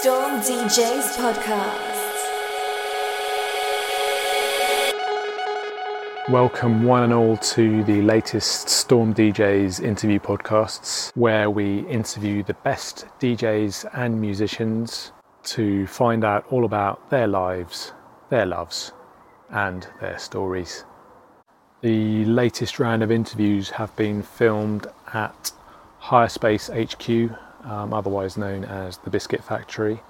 Storm DJs Podcast. Welcome, one and all, to the latest Storm DJs interview podcasts, where we interview the best DJs and musicians to find out all about their lives, their loves, and their stories. The latest round of interviews have been filmed at Hire Space HQ, um, otherwise known as the Biscuit Factory,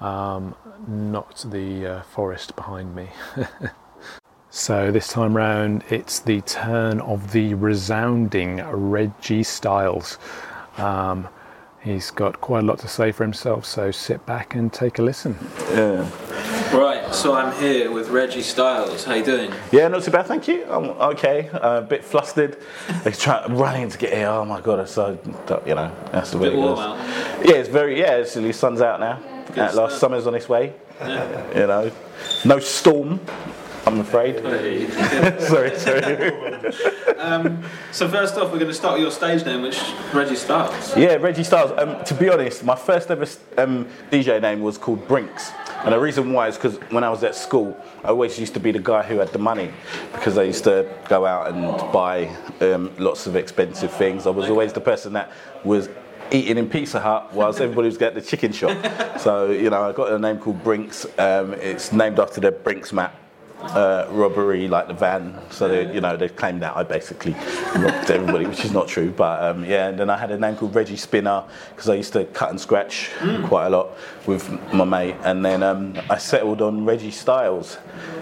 um, not the uh, forest behind me. so this time round, it's the turn of the resounding Reggie Styles. Um, he's got quite a lot to say for himself, so sit back and take a listen. Yeah. So I'm here with Reggie Styles. How you doing? Yeah, not too bad, thank you. I'm okay. Uh, a bit flustered. Like trying running to get here. Oh my god, it's so you know that's the way it goes. out. Yeah, it's very yeah. It's the sun's out now. Good At last, summer's on its way. You know, no storm. I'm afraid. sorry, sorry. So first off, we're going to start with your stage name, which Reggie Styles. Yeah, Reggie Styles. Um, to be honest, my first ever um, DJ name was called Brinks. And the reason why is because when I was at school, I always used to be the guy who had the money because I used to go out and buy um, lots of expensive things. I was always the person that was eating in Pizza Hut whilst everybody was getting the chicken shop. So, you know, I got a name called Brinks. Um, it's named after the Brinks-Mat. Uh, robbery, like the van, so they, you know they claimed that I basically robbed everybody, which is not true. But um, yeah, and then I had a name called Reggie Spinner because I used to cut and scratch quite a lot with my mate, and then um, I settled on Reggie Styles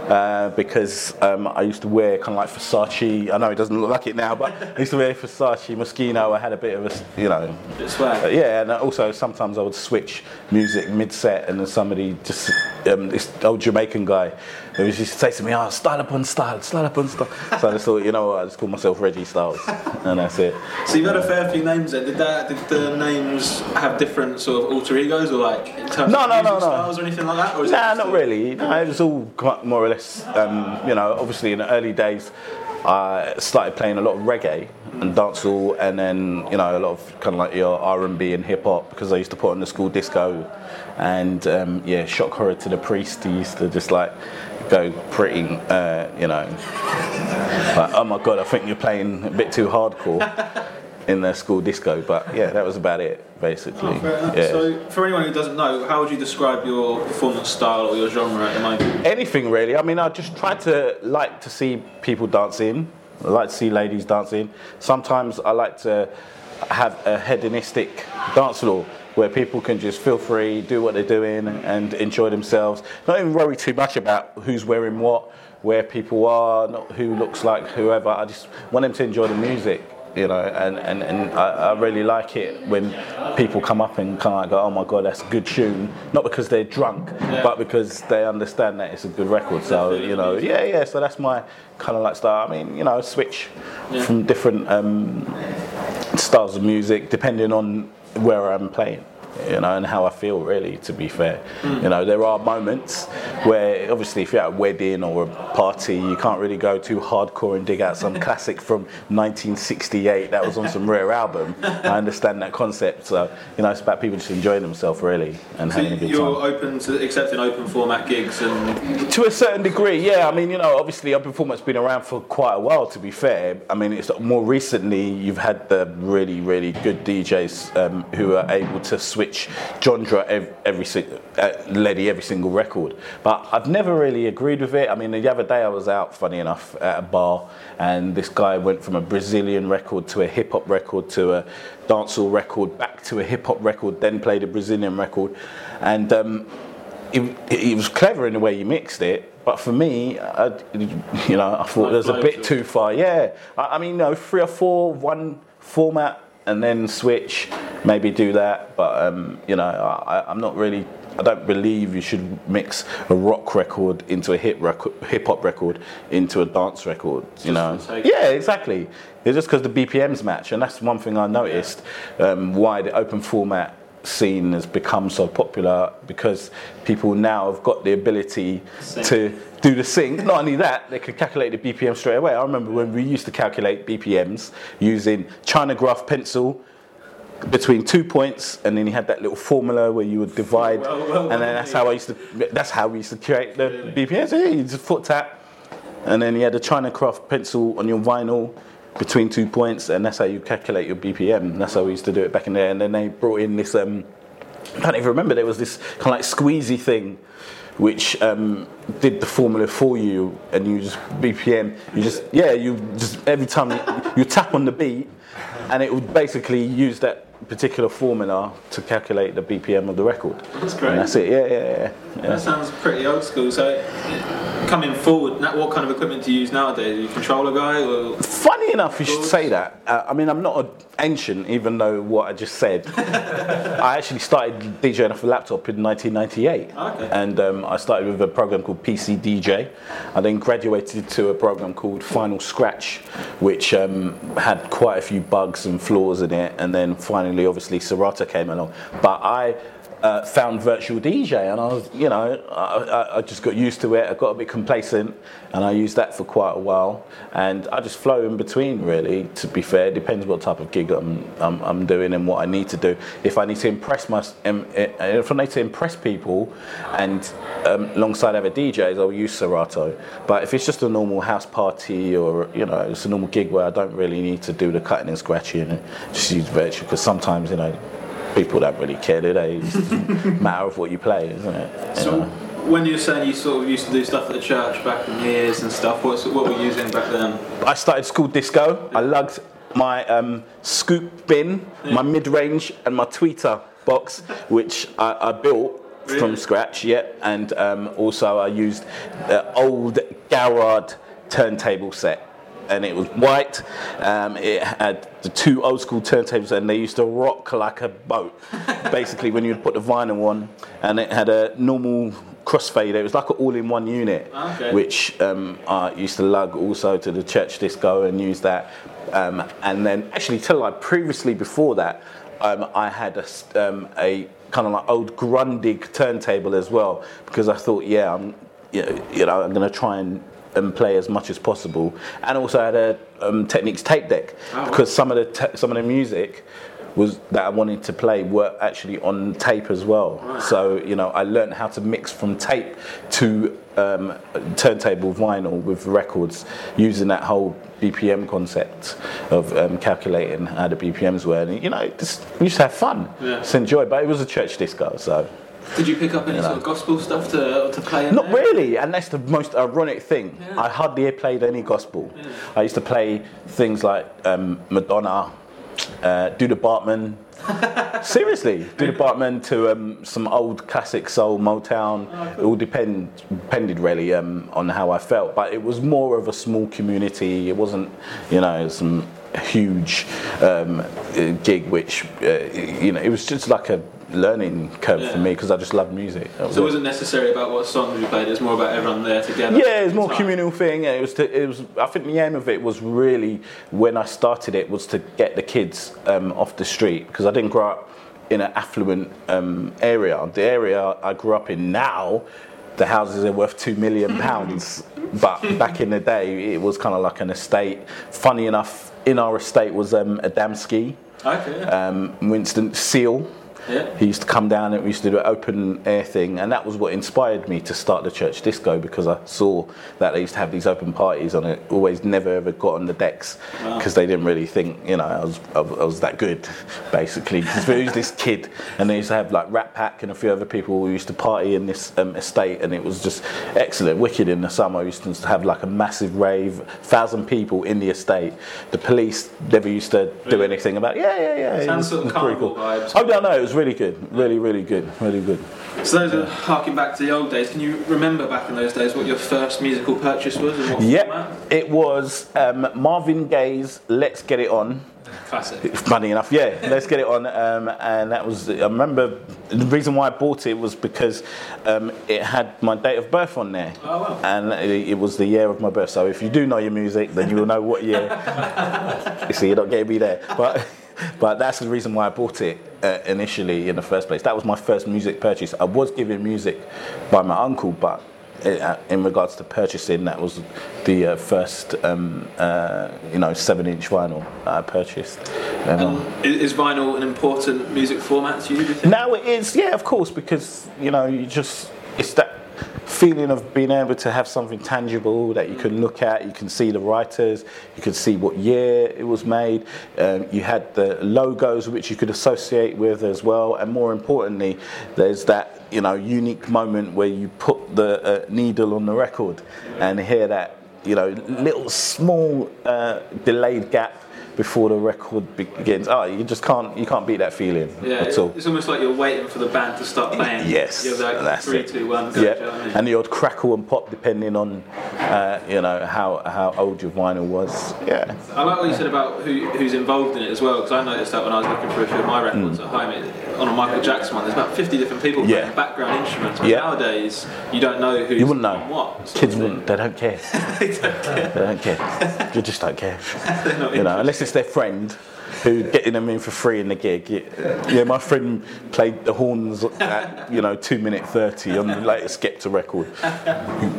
uh, because um, I used to wear kind of like Versace. I know it doesn't look like it now, but I used to wear Versace Moschino. I had a bit of a, you know, Bit swag. uh, yeah, and also sometimes I would switch music mid-set, and then somebody just um, this old Jamaican guy who was used to say to me, "Oh, style upon style, style upon style." so I just thought, you know what, I just called myself Reggie Styles, and that's it. So you've had a fair few names then. Did that? Did the names have different sort of alter egos, or like in terms No, of no, no, no. styles or anything like that? Or Nah, not really. No, it was all quite more or less. Um, you know, obviously in the early days, I started playing a lot of reggae and dancehall, and then you know a lot of kind of like your R and B and hip hop because I used to put on the school disco, and um, yeah, shock horror to the priest. He used to just like go pretty, uh, you know, like, oh my god, I think you're playing a bit too hardcore. In the school disco, but yeah, that was about it, basically. Oh, Yeah. So for anyone who doesn't know, how would you describe your performance style or your genre at the moment? anything really. I mean, I just try to like to see people dancing. I like to see ladies dancing. Sometimes I like to have a hedonistic dance floor where people can just feel free, do what they're doing, and enjoy themselves. Not even worry too much about who's wearing what, where people are, not who looks like whoever. I just want them to enjoy the music. You know, and, and, and I, I really like it when people come up and kind of go, oh my god, that's a good tune. Not because they're drunk, but because they understand that it's a good record. So, you know, yeah, yeah, so that's my kind of like style. I mean, you know, switch from different um, styles of music depending on where I'm playing. You know, and how I feel really, to be fair. You know, there are moments where obviously if you're at a wedding or a party, you can't really go too hardcore and dig out some classic from 1968 that was on some rare album. I understand that concept. So, you know, it's about people just enjoying themselves really and So having a good you're time. open to accepting open format gigs and To a certain degree, yeah. I mean, you know, obviously open format's been around for quite a while. To be fair, I mean, it's more recently you've had the really, really good DJs um, who are able to switch genre every, every uh, Letty every single record. But I've never really agreed with it. I mean, the other day I was out, funny enough, at a bar, and this guy went from a Brazilian record to a hip hop record to a dancehall record, back to a hip hop record, then played a Brazilian record, and. Um, it, it was clever in the way he mixed it, but for me, I, you know, I thought it was a bit too far. Yeah, I, I mean, no, three or four, one format, and then switch, maybe do that. But um, you know, I, I'm not really. I don't believe you should mix a rock record into a hip record, hip hop record into a dance record. You know, the sake- yeah, exactly. It's just because the BPMs match, and that's one thing I noticed. Um, why the open format scene has become so popular because people now have got the ability Sync. to do the sync. Not only that, they can calculate the BPM straight away. I remember when we used to calculate BPMs using China graph pencil, between two points, and then you had that little formula where you would divide, Well, well, and then that's how I used to. That's how we used to create the BPMs. Yeah, you just foot tap, and then you had a China graph pencil on your vinyl between two points, and that's how you calculate your BPM. That's how we used to do it back in there. And then they brought in this. Um, I can't even remember. There was this kind of like squeezy thing. Which um, did the formula for you, and you just BPM. You just yeah, you just every time you, you tap on the beat, and it would basically use that particular formula to calculate the BPM of the record. That's great. And that's it. Yeah, yeah, yeah. yeah. That sounds pretty old school. So, coming forward, what kind of equipment do you use nowadays? Are you a controller guy or? Funny enough, you should say that. Uh, I mean, I'm not an ancient, even though what I just said. I actually started DJing off a laptop in 1998, Okay. and um, I started with a program called PC DJ. I then graduated to a program called Final Scratch, which um, had quite a few bugs and flaws in it, and then finally, obviously, Serato came along. But I uh, found virtual DJ, and I was, you know, I, I, just got used to it. I got a bit complacent, and I used that for quite a while. And I just flow in between, really. To be fair, it depends what type of gig I'm, I'm, I'm doing and what I need to do. If I need to impress my, if I need to impress people, and um, alongside other DJs, I'll use Serato. But if it's just a normal house party or you know, it's a normal gig where I don't really need to do the cutting and scratching, just use virtual because sometimes you know people don't really care, do they? It's a matter of what you play, isn't it? You So, know? when you were saying you sort of used to do stuff at the church back in the years and stuff, what's, what were you using back then? I started school disco. I lugged my um, scoop bin, my mid range, and my tweeter box, which I, I built Really? from scratch. Yeah, and um, also I used the old Garrard turntable set. And it was white. Um, it had the two old school turntables, and they used to rock like a boat. Basically, when you'd put the vinyl on, and it had a normal crossfader. It was like an all-in-one unit, Okay. which um, I used to lug also to the church disco and use that. Um, and then actually, till like previously before that, um, I had a, um, a kind of like old Grundig turntable as well because I thought, yeah, I'm, you know, you know I'm going to try and, and play as much as possible. And also I had a um, Technics tape deck wow. because some of the te- some of the music was that I wanted to play were actually on tape as well. So you know, I learned how to mix from tape to um, turntable vinyl with records using that whole BPM concept of um, calculating how the BPMs were. And you know, just, we used to have fun, Yeah. just enjoy. But it was a church disco, so. Did you pick up any You know. sort of gospel stuff to, to play in Not there? really, and that's the most ironic thing. Yeah. I hardly played any gospel. I used to play things like um, Madonna, uh, the Bartman. Seriously, Do the Bartman to um, some old classic soul, Motown. It all depend, depended really um, on how I felt, but it was more of a small community. It wasn't, you know, some huge um, gig, which, uh, you know, it was just like a learning curve for me because I just love music. That was So it it. wasn't necessarily about what songs you played, it was more about everyone there together. Yeah, it's more Time. communal thing. It was. To, it was. I think the aim of it was really when I started it was to get the kids um, off the street because I didn't grow up in an affluent um, area. The area I grew up in now, the houses are worth two million pounds. but back in the day, it was kind of like an estate. Funny enough, in our estate was um, Adamski, Okay, yeah. um, Winston Seal. Yeah. He used to come down and we used to do an open air thing, and that was what inspired me to start the church disco because I saw that they used to have these open parties and it. Always never ever got on the decks because they didn't really think you know I was I was I was that good, basically. Because there was this kid, and they used to have like Rat Pack and a few other people who used to party in this um, estate, and it was just excellent, wicked in the summer. We used to have like a massive rave, thousand people in the estate. The police never used to do anything about. It. Yeah, yeah, yeah. it Sounds sort of it was pretty carnival vibes. Oh no, no, it was really good, really, really good, really good. So those are harking back to the old days. Can you remember back in those days what your first musical purchase was and what Yep, format? it was um, Marvin Gaye's "Let's Get It On." Classic. Funny enough, yeah, "Let's Get It On," um, and that was. I remember the reason why I bought it was because um, it had my date of birth on there, Oh, wow. and it, it was the year of my birth. So if you do know your music, then you will know what year. you see, you're not getting me there, but. But that's the reason why I bought it uh, initially in the first place. That was my first music purchase. I was given music by my uncle, but uh, in regards to purchasing, that was the uh, first, um, uh, you know, seven-inch vinyl I purchased. Um, Is, is vinyl an important music format to you? You now it is, yeah, of course, because you know, you just it's that feeling of being able to have something tangible that you can look at. You can see the writers, you can see what year it was made. Um, you had the logos which you could associate with as well, and more importantly, there's that you know unique moment where you put the uh, needle on the record and hear that you know little small uh, delayed gap before the record begins. Oh, you just can't you can't beat that feeling Yeah, at all. it's almost like you're waiting for the band to start playing. Yes, You're like that's three, it. two, one, go. Yeah, you know I mean? and the odd crackle and pop depending on, uh, you know, how how old your vinyl was. Yeah, I like what you said about who, who's involved in it as well, because I noticed that when I was looking through a few of my records at home, it, on a Michael Jackson one, there's about 50 different people Mm. Yeah. playing background instruments. But Yeah. nowadays, you don't know who's you wouldn't know. what. Kids wouldn't. They don't care. They don't care. They don't care. you just don't care. They're not You know, unless it's their friend who getting them in for free in the gig. Yeah, yeah, my friend played the horns at you know two minute thirty on the latest Skepta record.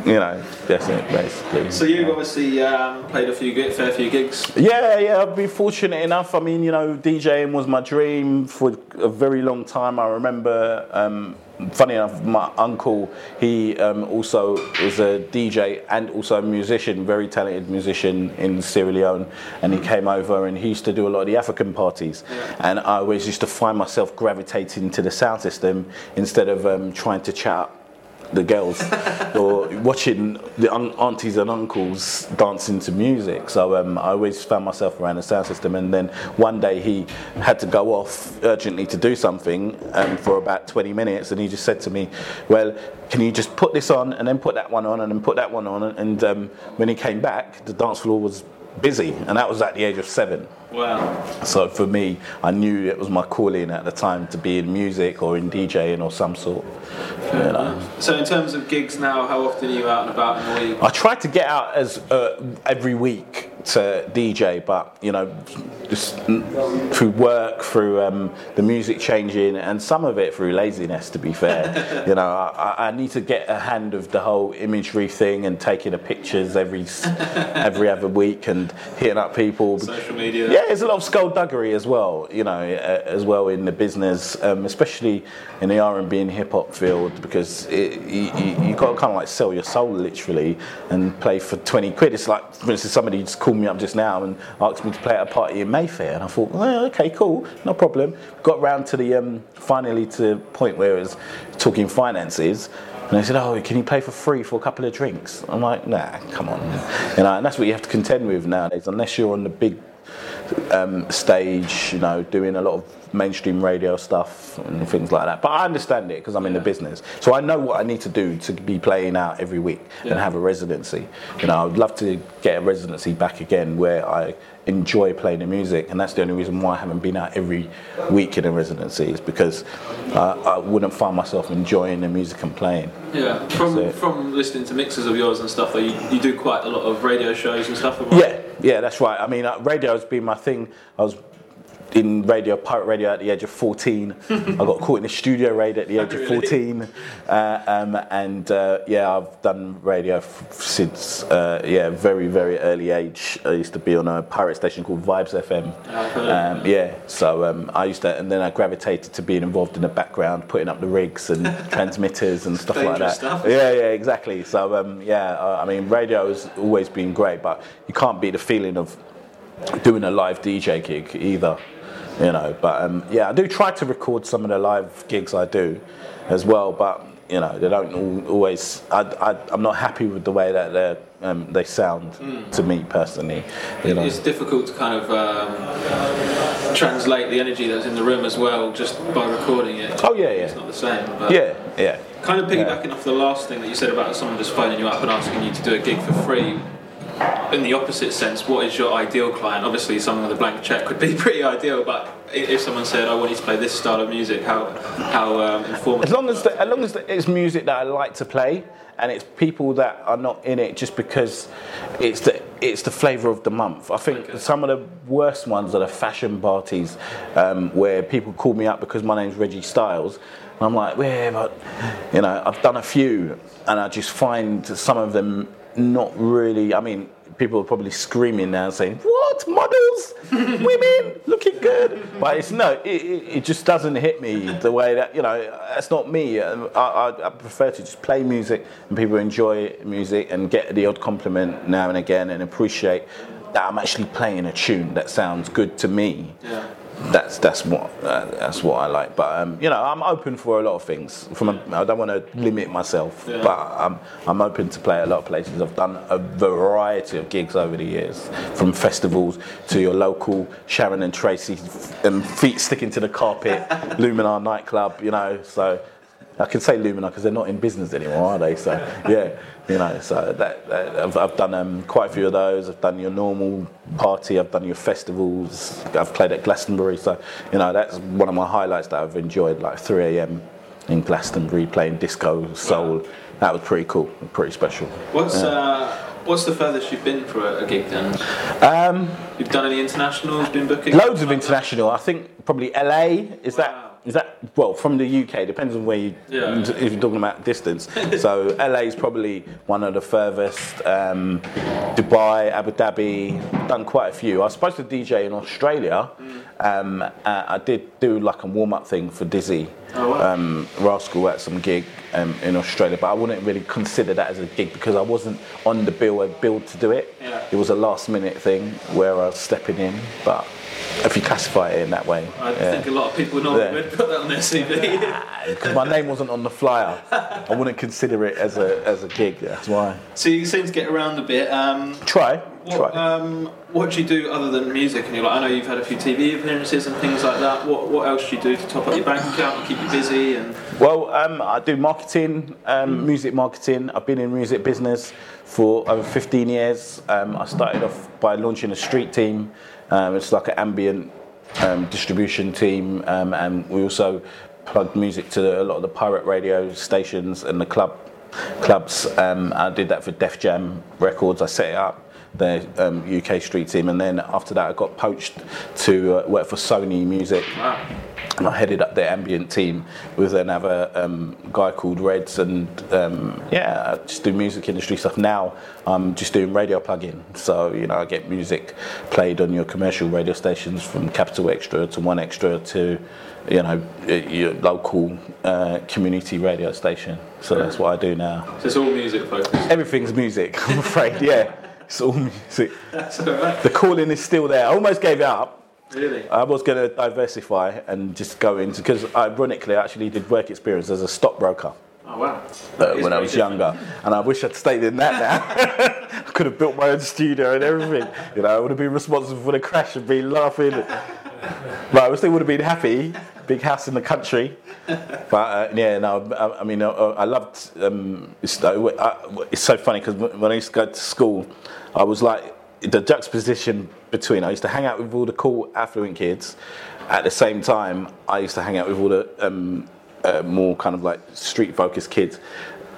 You know, that's it basically. So you've obviously um, played a few, fair few gigs. Yeah, yeah, I've been fortunate enough. I mean, you know, DJing was my dream for a very long time. I remember, um, funny enough, my uncle, he um, also is a DJ and also a musician, very talented musician in Sierra Leone. And he came over and he used to do a lot of the African parties. And I always used to find myself gravitating to the sound system instead of um, trying to chat the girls or watching the un- aunties and uncles dancing to music. So um, I always found myself around the sound system. And then one day he had to go off urgently to do something um, for about 20 minutes. And he just said to me, Well, can you just put this on and then put that one on and then put that one on? And um, when he came back, the dance floor was busy. And that was at the age of seven. Wow. So for me, I knew it was my calling at the time to be in music or in DJing or some sort. You know. So in terms of gigs now, how often are you out and about in the week? I try to get out as uh, every week to DJ, but you know, just through work, through um, the music changing, and some of it through laziness. To be fair, you know, I, I need to get a hand of the whole imagery thing and taking the pictures every every other week and hitting up people. Social media. Yeah, there's a lot of skullduggery as well, you know, as well in the business, um, especially in the R&B and hip hop field, because it, you, you, you got to kind of like sell your soul literally and play for 20 quid. It's like, for instance, somebody just called me up just now and asked me to play at a party in Mayfair, and I thought, well, okay, cool, no problem. Got round to the um, finally to the point where it was talking finances. And they said, "Oh, can you play for free for a couple of drinks?" I'm like, "Nah, come on." You know, and that's what you have to contend with nowadays. Unless you're on the big um, stage, you know, doing a lot of mainstream radio stuff and things like that. But I understand it because I'm in the business, so I know what I need to do to be playing out every week and have a residency. You know, I'd love to get a residency back again where I enjoy playing the music, and that's the only reason why I haven't been out every week in a residency is because uh, I wouldn't find myself enjoying the music and playing. Yeah, from it. from listening to mixes of yours and stuff, though, you, you do quite a lot of radio shows and stuff. right? Yeah, yeah, that's right. I mean, uh, radio has been my thing. I was in radio, pirate radio at the age of 14. I got caught in a studio raid at the age of 14. Uh, um, and uh, yeah, I've done radio f- since, uh, yeah, very, very early age. I used to be on a pirate station called Vibes FM. I've heard of Um, yeah, so um, I used to, and then I gravitated to being involved in the background, putting up the rigs and transmitters and stuff like that. stuff. Yeah, yeah, exactly. So um, yeah, I mean, radio has always been great, but you can't beat the feeling of doing a live DJ gig either. You know, but um, yeah, I do try to record some of the live gigs I do as well, but you know, they don't always. I, I, I'm not happy with the way that they um, they sound to me personally. You know. It's difficult to kind of um, translate the energy that's in the room as well, just by recording it. Oh, yeah, yeah. It's not the same. But Yeah, yeah. Kind of piggybacking off the last thing that you said about someone just phoning you up and asking you to do a gig for free. In the opposite sense, what is your ideal client? Obviously, someone with a blank check would be pretty ideal. But if someone said, "I want you to play this style of music," how how um, informative? As long as the, as long as the, it's music that I like to play, and it's people that are not in it just because it's the it's the flavour of the month. I think Okay. some of the worst ones are the fashion parties um, where people call me up because my name's Reggie Styles. And I'm like, yeah, but, you know, I've done a few and I just find some of them not really, I mean, people are probably screaming now saying, what, models, women, looking good. But it's no, it, it, just doesn't hit me the way that, you know, that's not me. Um, I, I, I prefer to just play music and people enjoy music and get the odd compliment now and again and appreciate that I'm actually playing a tune that sounds good to me. Yeah. That's that's what uh, that's what I like. But um, you know, I'm open for a lot of things. From a, I don't want to limit myself, Yeah. but I'm I'm open to play a lot of places. I've done a variety of gigs over the years, from festivals to your local Sharon and Tracy um, feet sticking to the carpet, Luminar nightclub. You know, so I can say Luminar because they're not in business anymore, are they? So yeah, you know, so that, that I've, I've done um, quite a few of those. I've done your normal party. I've done your festivals. I've played at Glastonbury. So you know, that's one of my highlights that I've enjoyed. Like 3 a.m. in Glastonbury playing disco, soul. That was pretty cool, pretty special. What's uh, what's the furthest you've been for a, a gig then? Um, You've done any internationals? Been booking? Loads of international. I think probably LA. Is Wow. that is that well from the UK? Depends on where you Yeah. if you're talking about distance. so LA is probably one of the furthest. Um, Dubai, Abu Dhabi. Done quite a few. I was supposed to DJ in Australia. Um, uh, I did do like a warm up thing for Dizzee. Oh, wow. um, Rascal at some gig um, in Australia, but I wouldn't really consider that as a gig because I wasn't on the bill billed to do it. Yeah. It was a last minute thing where I was stepping in, but if you classify it in that way, I yeah. think a lot of people normally Yeah. would put that on their CV. because my name wasn't on the flyer, I wouldn't consider it as a as a gig. That's why. so you seem to get around a bit. Um, Try, what, um, what do you do other than music? And you're like, I know you've had a few TV appearances and things like that. What what else do you do to top up your bank account and keep you busy? And Well, um, I do marketing, um, music marketing. I've been in music business for over 15 years. Um, I started off by launching a street team. Um, it's like an ambient um, distribution team, um, and we also plugged music to a lot of the pirate radio stations and the club clubs. Um, I did that for Def Jam Records. I set it up. The um, UK street team, and then after that, I got poached to uh, work for Sony Music wow, and I headed up their ambient team with another um, guy called Reds, and um, yeah, I just do music industry stuff. Now I'm just doing radio plug-in, so you know I get music played on your commercial radio stations from Capital XTRA to 1Xtra to you know your local uh, community radio station. So that's what I do now. so it's all music focused. Everything's music, I'm afraid. Yeah, it's all music. That's all right. The calling is still there. I almost gave it up. Really? I was going to diversify and just go into because ironically, I actually did work experience as a stockbroker Oh wow. uh, when I was different. younger, and I wish I'd stayed in that now. I could have built my own studio and everything. You know, I would have been responsible for the crash and been laughing. But I wish they would have been happy. Big house in the country. But uh, yeah, no, I, I mean, I, I loved. Um, it's, I, it's so funny because when I used to go to school, I was like the juxtaposition between. I used to hang out with all the cool affluent kids. At the same time, I used to hang out with all the um, uh, more kind of like street focused kids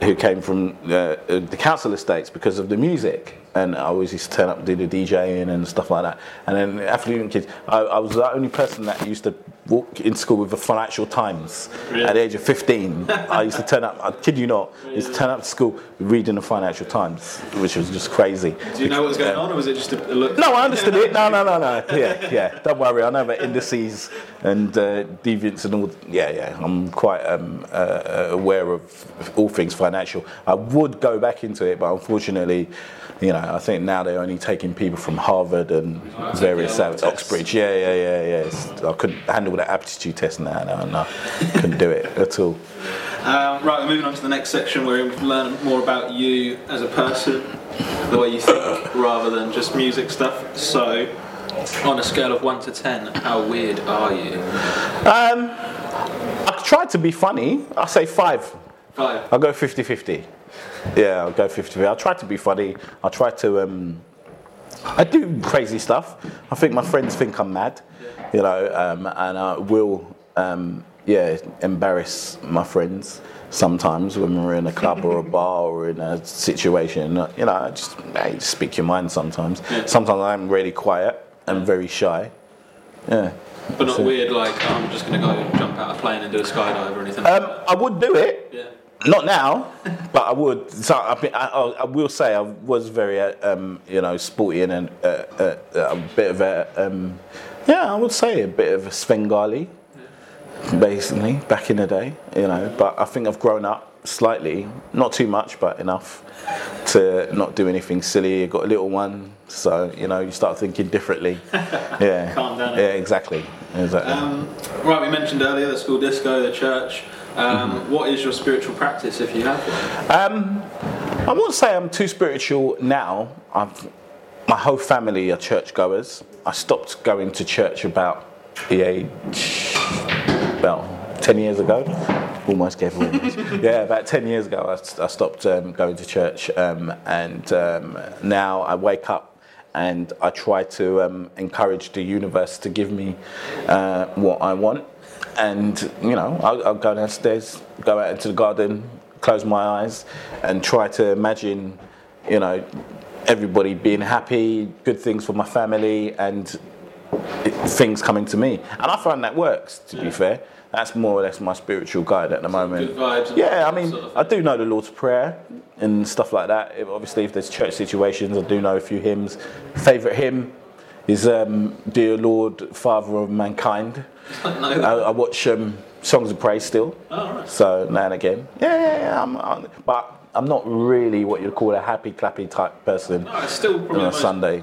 who came from uh, uh, the council estates because of the music. And I always used to turn up and do the DJing and stuff like that. And then affluent kids, I, I was the only person that used to walk in school with the Financial Times at the age of 15. I used to turn up, I kid you not, I used to turn up to school reading the Financial Times, which was just crazy. Do you know what was going on, or was it just a, a look? No, I understood it. No, no, no, no. Yeah, yeah. Don't worry. I know about indices and uh, deviants and all. Yeah, yeah. I'm quite um, uh, aware of all things financial. I would go back into it, but unfortunately, you know, I think now they're only taking people from Harvard and various yeah. Oxbridge. Yeah, yeah, yeah, yeah. It's- I couldn't handle that aptitude test now. No, no, couldn't do it at all. Um, right, we're moving on to the next section where we can learn more about you as a person, the way you think, rather than just music stuff. So, on a scale of 1 to 10, how weird are you? Um, I tried to be funny. I say five. 5. I'll go 50 50. Yeah, I'll go 50 50. I'll try to be funny. I'll try to. Um, I do crazy stuff. I think my friends think I'm mad, you know, um, and I will um, yeah, embarrass my friends sometimes when we're in a club or a bar or in a situation. You know, I just, hey, just speak your mind sometimes. Sometimes I'm really quiet and very shy. Yeah. But not weird, like I'm just going to go jump out a plane and do a skydive or anything. Um, I would do it. yeah. Not now, but I would. So I, I, I will say I was very, uh, um, you know, sporty and uh, uh, a bit of a, um, yeah, I would say a bit of a Svengali, basically back in the day, you know. But I think I've grown up slightly, not too much, but enough to not do anything silly. Got a little one, so you know, you start thinking differently. Yeah, Calm down Yeah, exactly, exactly. Um, right, we mentioned earlier the school disco, the church. Um, what is your spiritual practice if you have one? Um, I won't say I'm too spiritual now. I've, my whole family are churchgoers. I stopped going to church about the age, about 10 years ago. Almost gave away. almost. yeah, about 10 years ago, I, I stopped um, going to church. Um, and um, now I wake up and I try to um, encourage the universe to give me uh, what I want. And, you know, I'll, I'll go downstairs, go out into the garden, close my eyes, and try to imagine, you know, everybody being happy, good things for my family, and things coming to me. And I find that works, to be fair. That's more or less my spiritual guide at the moment. Yeah, I mean, sort of I do know the Lord's Prayer and stuff like that. If- Obviously, if there's church situations, I do know a few hymns. Favourite hymn is um, Dear Lord, Father of Mankind. No. I, I watch um, Songs of Praise still. Oh, right. So now and again. Yeah, yeah, yeah. I'm, I'm, but I'm not really what you'd call a happy clappy type person No, it's still on a Sunday.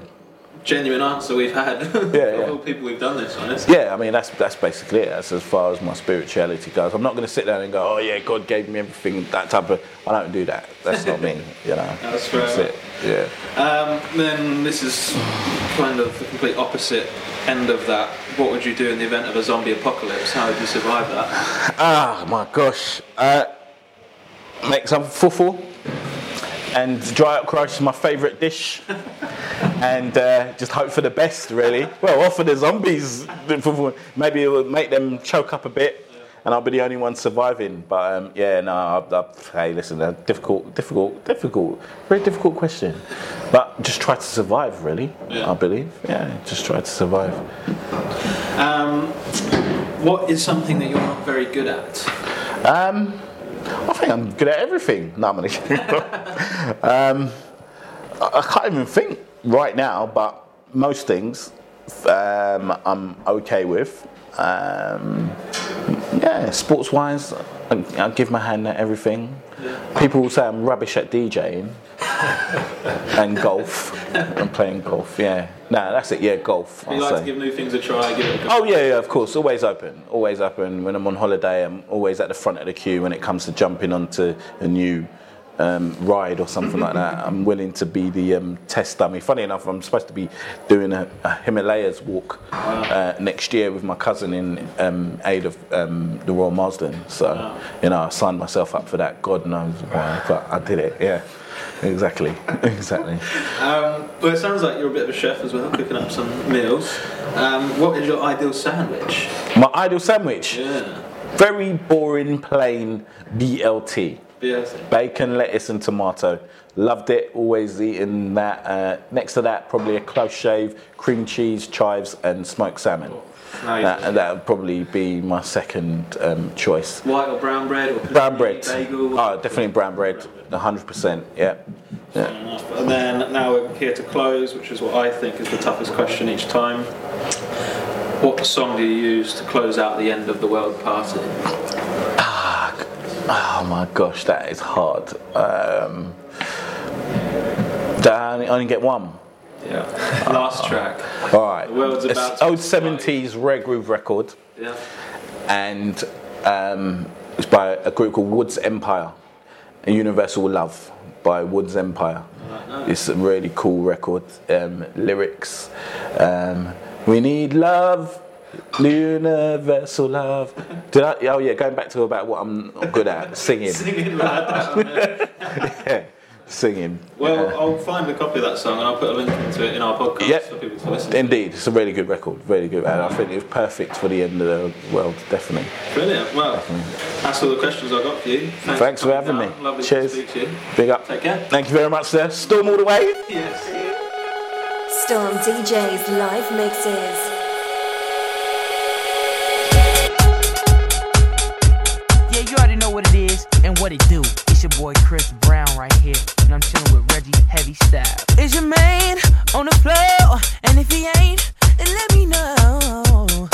Genuine answer we've had of yeah. all people we've done this, honest. Yeah, I mean that's that's basically it. That's as far as my spirituality goes. I'm not going to sit down and go, oh yeah, God gave me everything. That type of. I don't do that. That's not me. You know. That's fair That's it. Yeah. Um, then this is kind of the complete opposite end of that. What would you do in the event of a zombie apocalypse? How would you survive that? Ah, my gosh. Uh, make some fufu and dry up rice is my favourite dish. and uh, just hope for the best, really. Well, offer the zombies. Maybe it will make them choke up a bit. And I'll be the only one surviving. But um, yeah, no, I, I, hey, listen, a difficult, difficult, difficult, very difficult question. But just try to survive, really, Yeah. I believe. Yeah, just try to survive. Um, what is something that you're not very good at? Um, I think I'm good at everything. No, I'm um, I, I can't even think right now, but most things um, I'm okay with. Um, yeah, sports wise, I, I give my hand at everything. People will say I'm rubbish at DJing and golf. I'm playing golf, yeah. No, that's it, yeah, golf. You I'll like say. to give new things a try, give it a. Oh yeah, yeah, of course. Always open. Always open. When I'm on holiday, I'm always at the front of the queue when it comes to jumping onto a new um, ride or something like that. I'm willing to be the um, test dummy. Funny enough, I'm supposed to be doing a, a Himalayas walk uh, next year with my cousin in um, aid of um, the Royal Marsden. So you know, I signed myself up for that. God knows why, but I did it. Yeah, exactly, exactly. Um, well, it sounds like you're a bit of a chef as well, cooking up some meals. Um, what is your ideal sandwich? My ideal sandwich. Yeah. Very boring, plain BLT. Bacon, lettuce, and tomato. Loved it. Always eating that. Uh, next to that, probably a close shave, cream cheese, chives, and smoked salmon. Nice. That, and that would probably be my second um, choice. White or brown bread or Brown bread. bagel? Oh, definitely brown bread. 100%. Yeah. yeah. And then now we're here to close, which is what I think is the toughest question each time. What song do you use to close out the end of the world party? Oh my gosh, that is hard. Um, I only, only get one? Yeah. Last track. All right. The world's about old 70s rare groove record. Yeah. and um, it's by a group called Woods Empire, Universal Love by Woods Empire. It's a really cool record. Um, lyrics, um, we need love, universal love. Did I, oh yeah, going back to about what I'm good at, singing. Singing like that. yeah. singing. Well, Uh, I'll find a copy of that song and I'll put a link into it in our podcast Yep. for people to listen to. Indeed, it's a really good record, really good, and I think it was perfect for the end of the world, definitely. Brilliant. Well, definitely. that's all the questions I got for you. Thanks, Thanks for coming having down. me. Lovely Cheers. to speak to you. Big up. Take care. Thank you very much, sir. Storm all the way. Yes. Storm DJ's live mixes. And what it do. It's your boy Chris Brown right here, and I'm chilling with Reggie Heavy Style. Is your man on the floor? And if he ain't, then let me know.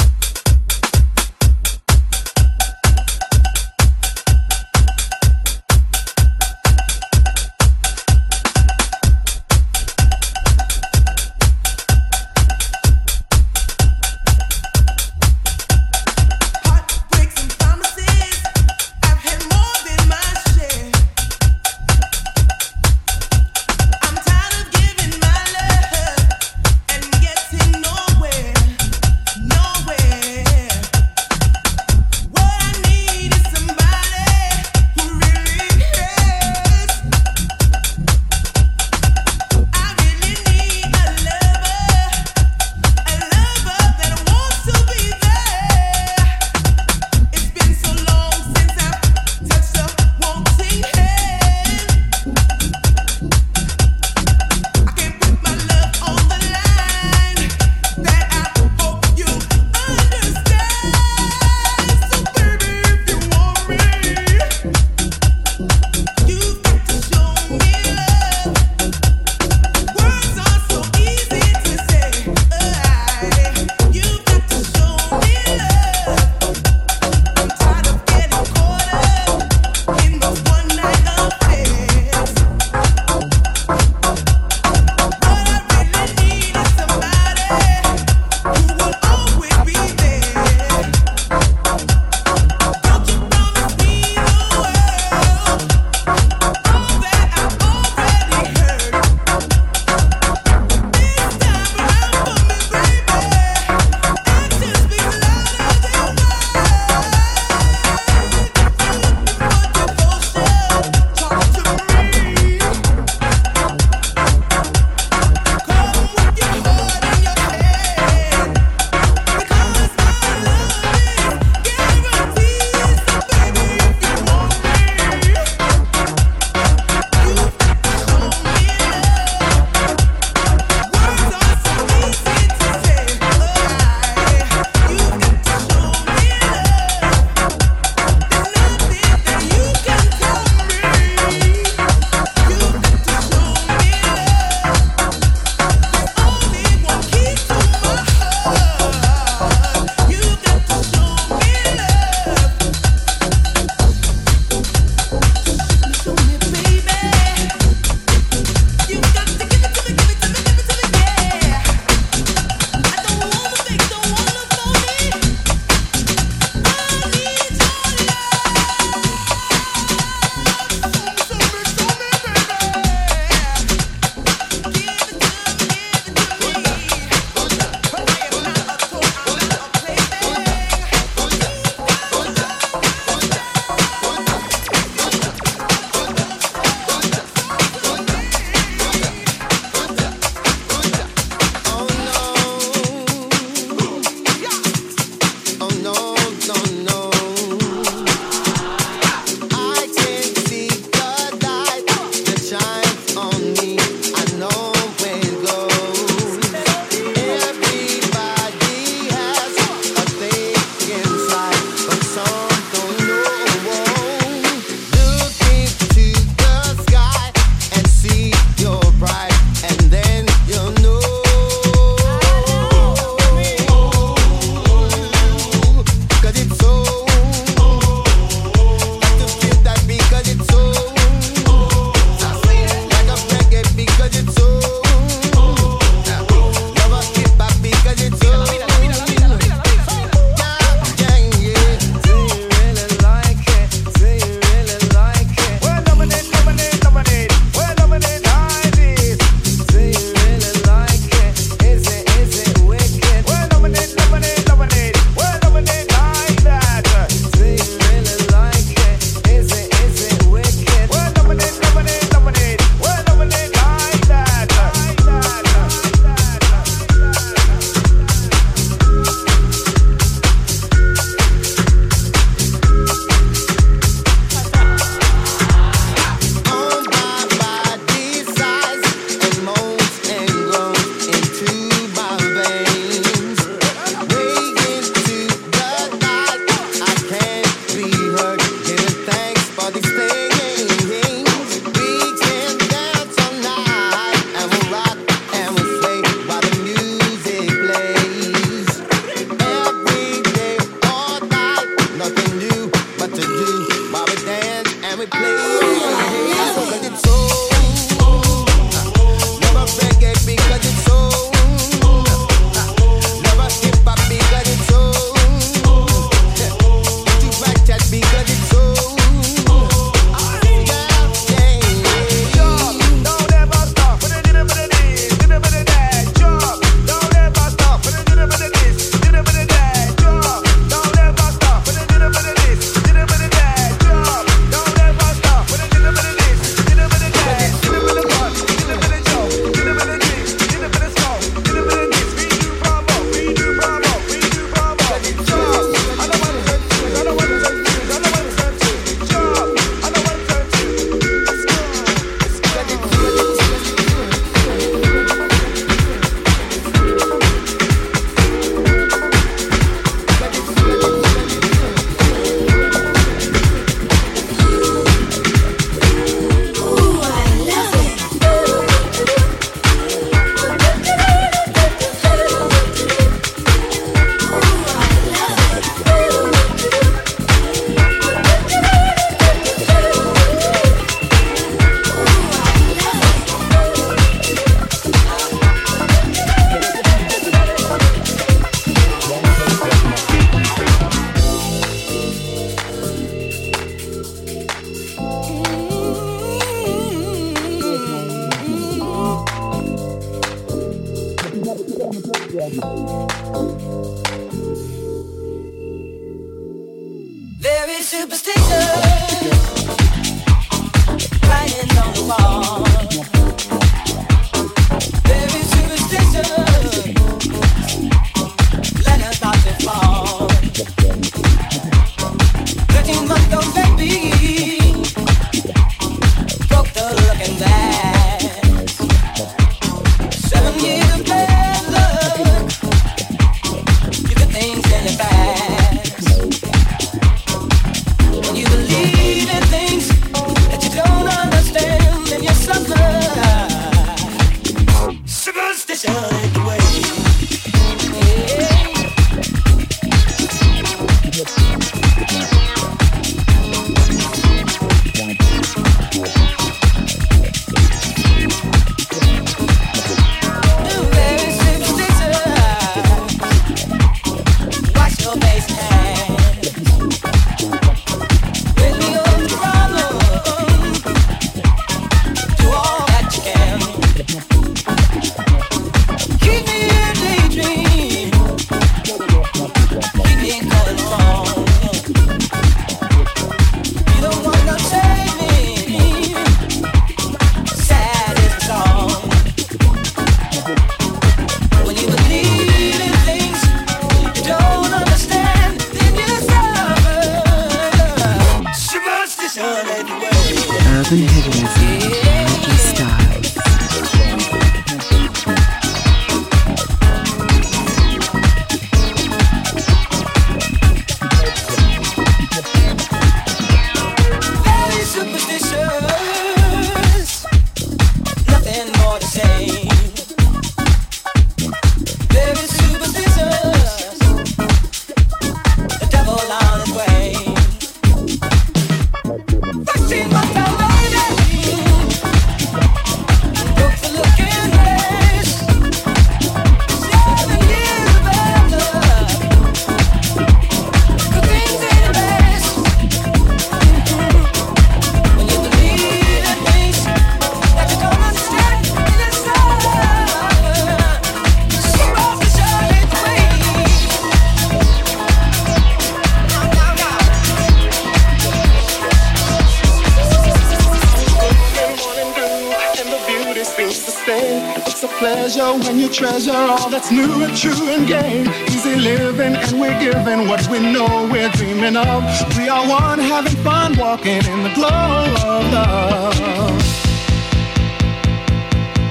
It's a pleasure when you treasure all that's new and true and gay. Easy living and we're giving what we know we're dreaming of. We are one having fun walking in the glow of love.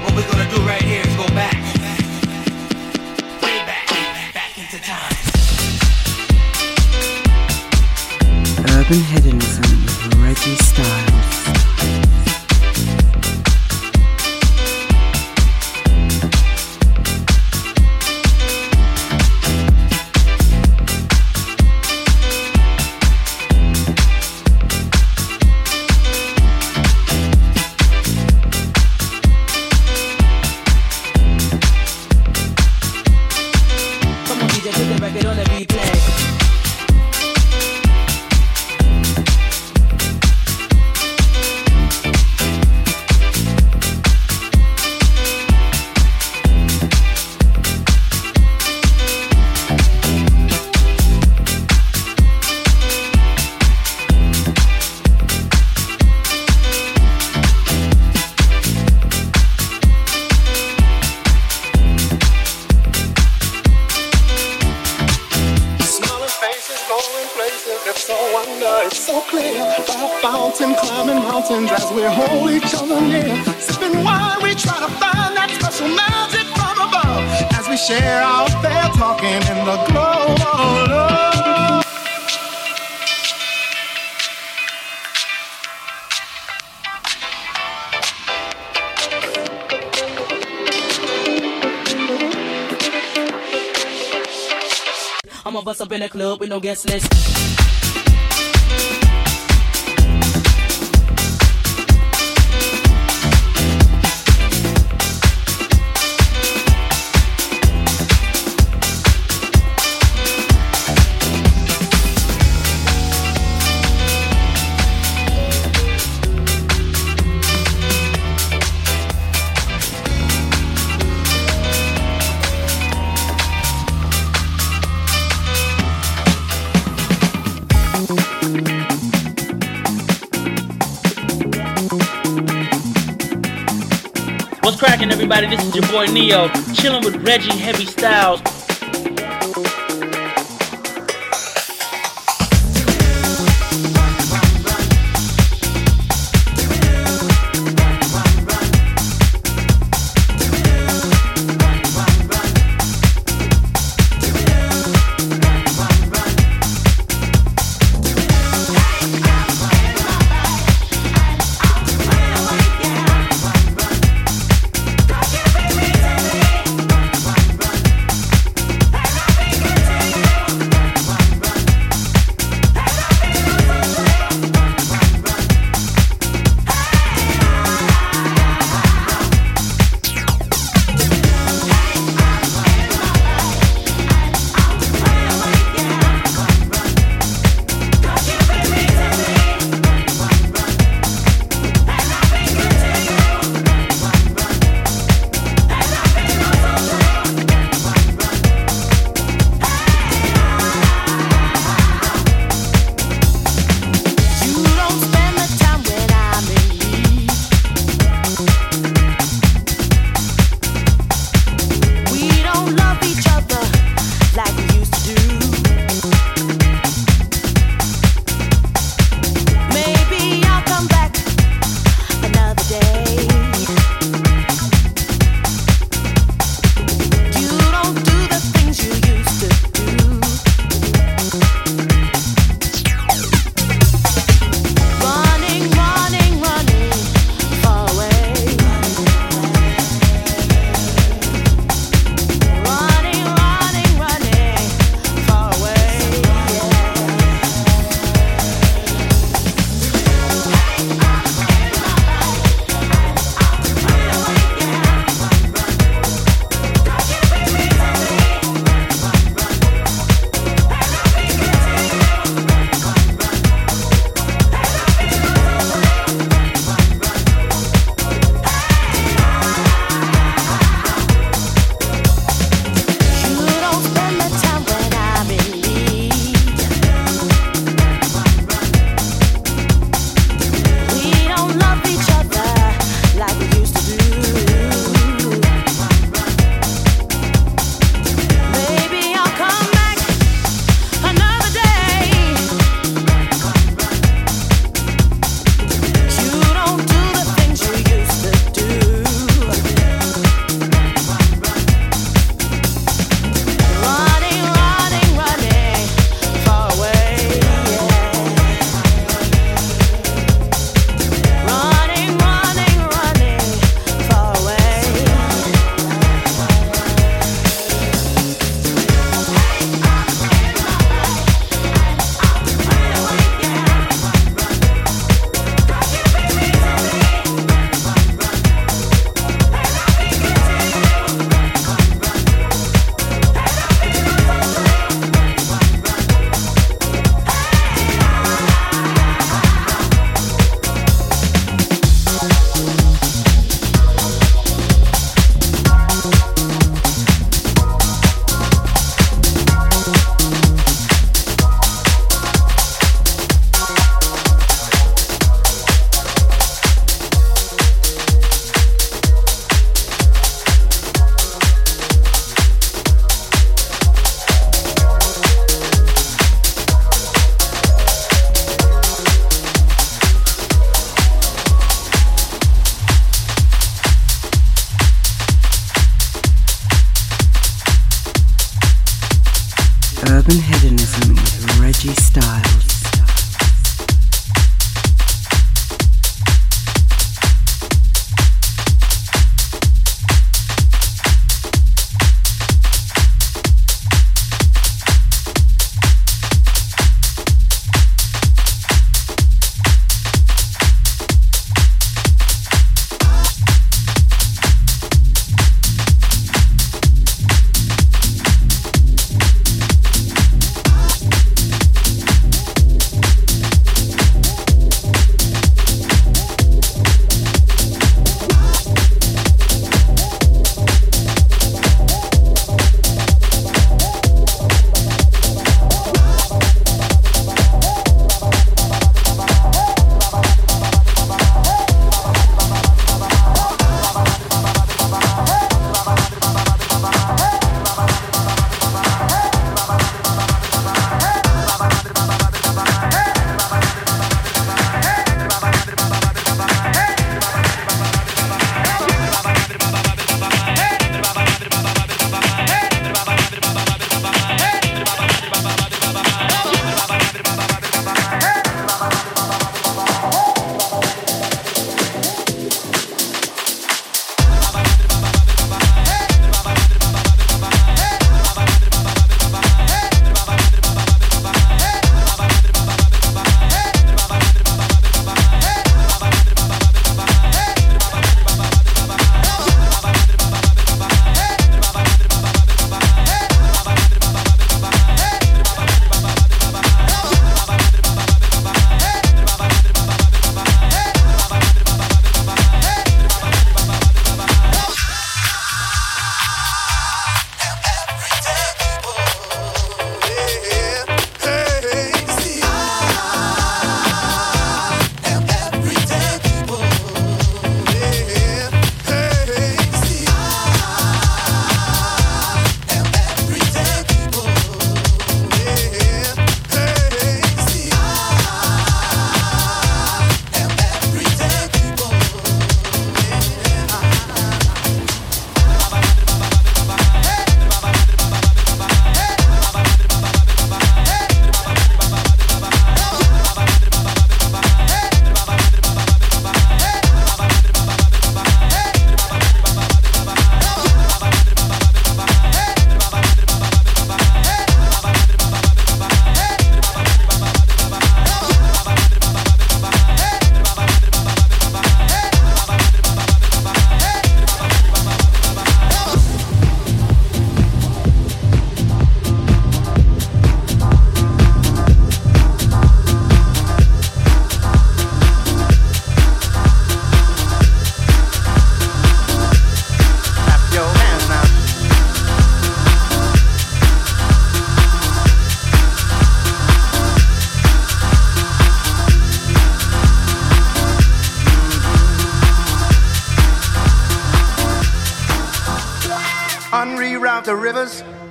What we're gonna do right here is go back. Way back, back into time. Urban Hedonism with Reggie Styles. I'ma bust up in the club with no guest list. everybody? This is your boy Neo, chilling with Reggie Heavy Styles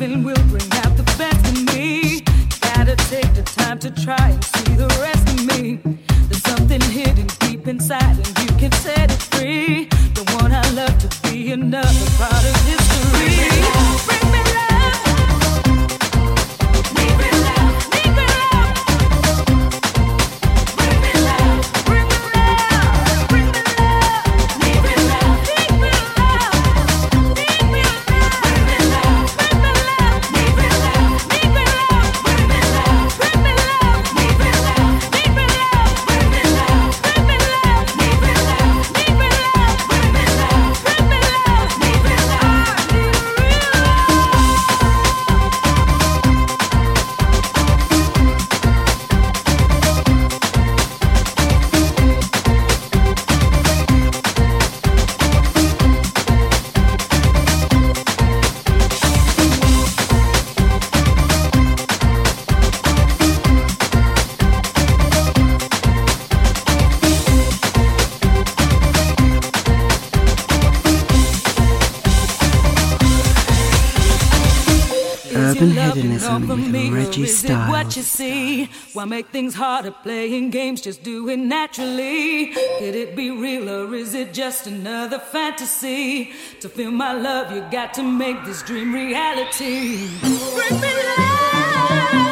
loving will bring out the best in me. Gotta take the time to try and see the rest. Why make things harder playing games? Just do it naturally. Could it be real or is it just another fantasy? To feel my love, you got to make this dream reality. Bring me love.